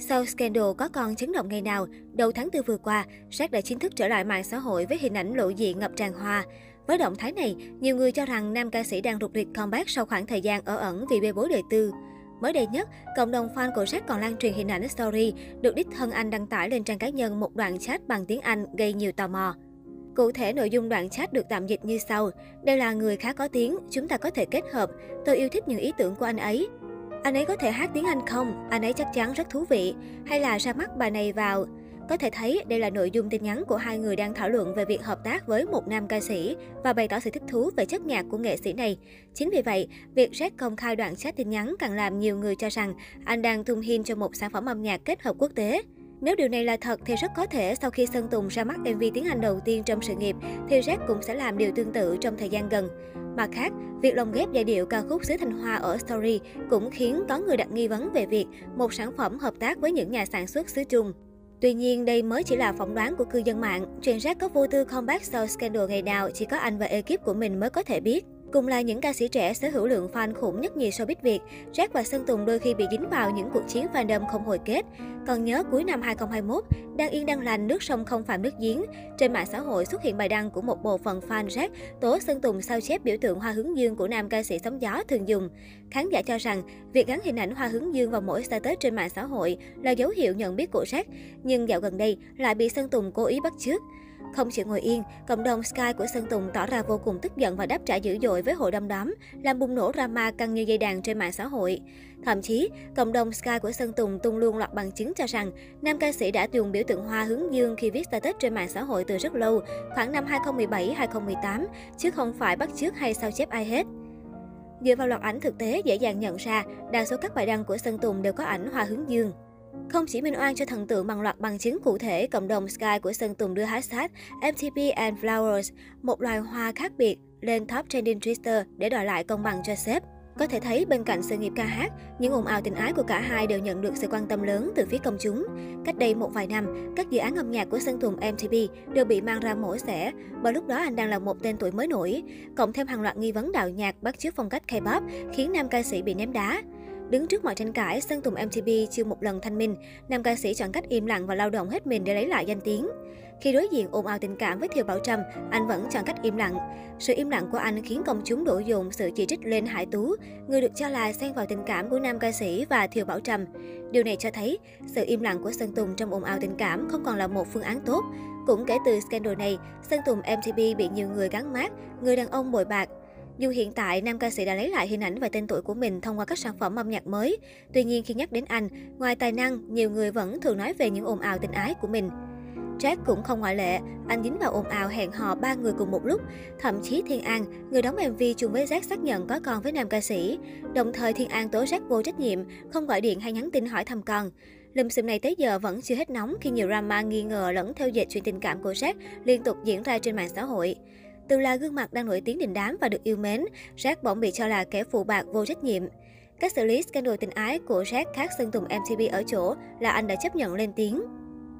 Sau scandal có con chấn động ngày nào, đầu tháng 4 vừa qua, Jack đã chính thức trở lại mạng xã hội với hình ảnh lộ diện ngập tràn hoa. Với động thái này, nhiều người cho rằng nam ca sĩ đang rụt rịch comeback sau khoảng thời gian ở ẩn vì bê bối đời tư. Mới đây nhất, cộng đồng fan của Jack còn lan truyền hình ảnh story được đích thân anh đăng tải lên trang cá nhân một đoạn chat bằng tiếng Anh gây nhiều tò mò. Cụ thể nội dung đoạn chat được tạm dịch như sau. Đây là người khá có tiếng, chúng ta có thể kết hợp. Tôi yêu thích những ý tưởng của anh ấy. Anh ấy có thể hát tiếng Anh không? Anh ấy chắc chắn rất thú vị. Hay là ra mắt bài này vào? Có thể thấy đây là nội dung tin nhắn của hai người đang thảo luận về việc hợp tác với một nam ca sĩ và bày tỏ sự thích thú về chất nhạc của nghệ sĩ này. Chính vì vậy, việc Jack công khai đoạn chat tin nhắn càng làm nhiều người cho rằng anh đang tung hin cho một sản phẩm âm nhạc kết hợp quốc tế. Nếu điều này là thật thì rất có thể sau khi Sơn Tùng ra mắt MV tiếng Anh đầu tiên trong sự nghiệp, thì Jack cũng sẽ làm điều tương tự trong thời gian gần. Mặt khác, việc lồng ghép giai điệu ca khúc xứ Thanh Hoa ở Story cũng khiến có người đặt nghi vấn về việc một sản phẩm hợp tác với những nhà sản xuất xứ Trung. Tuy nhiên, đây mới chỉ là phỏng đoán của cư dân mạng. Chuyện rác có vô tư comeback sau scandal ngày nào chỉ có anh và ekip của mình mới có thể biết. Cùng là những ca sĩ trẻ sở hữu lượng fan khủng nhất nhì showbiz Việt, Jack và Sơn Tùng đôi khi bị dính vào những cuộc chiến fandom không hồi kết. Còn nhớ cuối năm 2021, đang yên đang lành nước sông không phạm nước giếng, trên mạng xã hội xuất hiện bài đăng của một bộ phận fan Jack tố Sơn Tùng sao chép biểu tượng hoa hướng dương của nam ca sĩ sóng gió thường dùng. Khán giả cho rằng việc gắn hình ảnh hoa hướng dương vào mỗi status trên mạng xã hội là dấu hiệu nhận biết của Jack, nhưng dạo gần đây lại bị Sơn Tùng cố ý bắt chước. Không chịu ngồi yên, cộng đồng Sky của Sơn Tùng tỏ ra vô cùng tức giận và đáp trả dữ dội với hội đông đóm, làm bùng nổ drama căng như dây đàn trên mạng xã hội. Thậm chí, cộng đồng Sky của Sơn Tùng tung luôn loạt bằng chứng cho rằng nam ca sĩ đã dùng biểu tượng hoa hướng dương khi viết status trên mạng xã hội từ rất lâu, khoảng năm 2017-2018, chứ không phải bắt chước hay sao chép ai hết. Dựa vào loạt ảnh thực tế dễ dàng nhận ra, đa số các bài đăng của Sơn Tùng đều có ảnh hoa hướng dương. Không chỉ minh oan cho thần tượng bằng loạt bằng chứng cụ thể, cộng đồng Sky của Sơn Tùng đưa hashtag MTP and Flowers, một loài hoa khác biệt, lên top trending Twitter để đòi lại công bằng cho sếp. Có thể thấy bên cạnh sự nghiệp ca hát, những ồn ào tình ái của cả hai đều nhận được sự quan tâm lớn từ phía công chúng. Cách đây một vài năm, các dự án âm nhạc của Sơn Tùng MTP đều bị mang ra mổ xẻ, bởi lúc đó anh đang là một tên tuổi mới nổi. Cộng thêm hàng loạt nghi vấn đạo nhạc bắt chước phong cách K-pop khiến nam ca sĩ bị ném đá. Đứng trước mọi tranh cãi, Sơn Tùng MTP chưa một lần thanh minh, nam ca sĩ chọn cách im lặng và lao động hết mình để lấy lại danh tiếng. Khi đối diện ồn ào tình cảm với Thiều Bảo Trâm, anh vẫn chọn cách im lặng. Sự im lặng của anh khiến công chúng đổ dồn sự chỉ trích lên Hải Tú, người được cho là xen vào tình cảm của nam ca sĩ và Thiều Bảo Trâm. Điều này cho thấy, sự im lặng của Sơn Tùng trong ồn ào tình cảm không còn là một phương án tốt. Cũng kể từ scandal này, Sơn Tùng MTP bị nhiều người gắn mát, người đàn ông bội bạc, dù hiện tại, nam ca sĩ đã lấy lại hình ảnh và tên tuổi của mình thông qua các sản phẩm âm nhạc mới. Tuy nhiên, khi nhắc đến anh, ngoài tài năng, nhiều người vẫn thường nói về những ồn ào tình ái của mình. Jack cũng không ngoại lệ, anh dính vào ồn ào hẹn hò ba người cùng một lúc. Thậm chí Thiên An, người đóng MV chung với Jack xác nhận có con với nam ca sĩ. Đồng thời Thiên An tố Jack vô trách nhiệm, không gọi điện hay nhắn tin hỏi thăm con. Lùm xùm này tới giờ vẫn chưa hết nóng khi nhiều drama nghi ngờ lẫn theo dệt chuyện tình cảm của Jack liên tục diễn ra trên mạng xã hội. Từ là gương mặt đang nổi tiếng đình đám và được yêu mến, Jack bỗng bị cho là kẻ phụ bạc vô trách nhiệm. Cách xử lý scandal tình ái của Jack khác Sơn Tùng MTV ở chỗ là anh đã chấp nhận lên tiếng.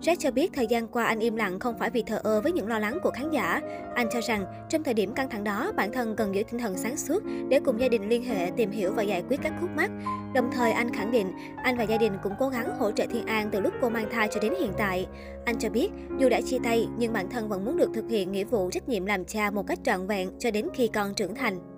Jack cho biết thời gian qua anh im lặng không phải vì thờ ơ với những lo lắng của khán giả. Anh cho rằng trong thời điểm căng thẳng đó, bản thân cần giữ tinh thần sáng suốt để cùng gia đình liên hệ, tìm hiểu và giải quyết các khúc mắc. Đồng thời anh khẳng định, anh và gia đình cũng cố gắng hỗ trợ Thiên An từ lúc cô mang thai cho đến hiện tại. Anh cho biết, dù đã chia tay nhưng bản thân vẫn muốn được thực hiện nghĩa vụ trách nhiệm làm cha một cách trọn vẹn cho đến khi con trưởng thành.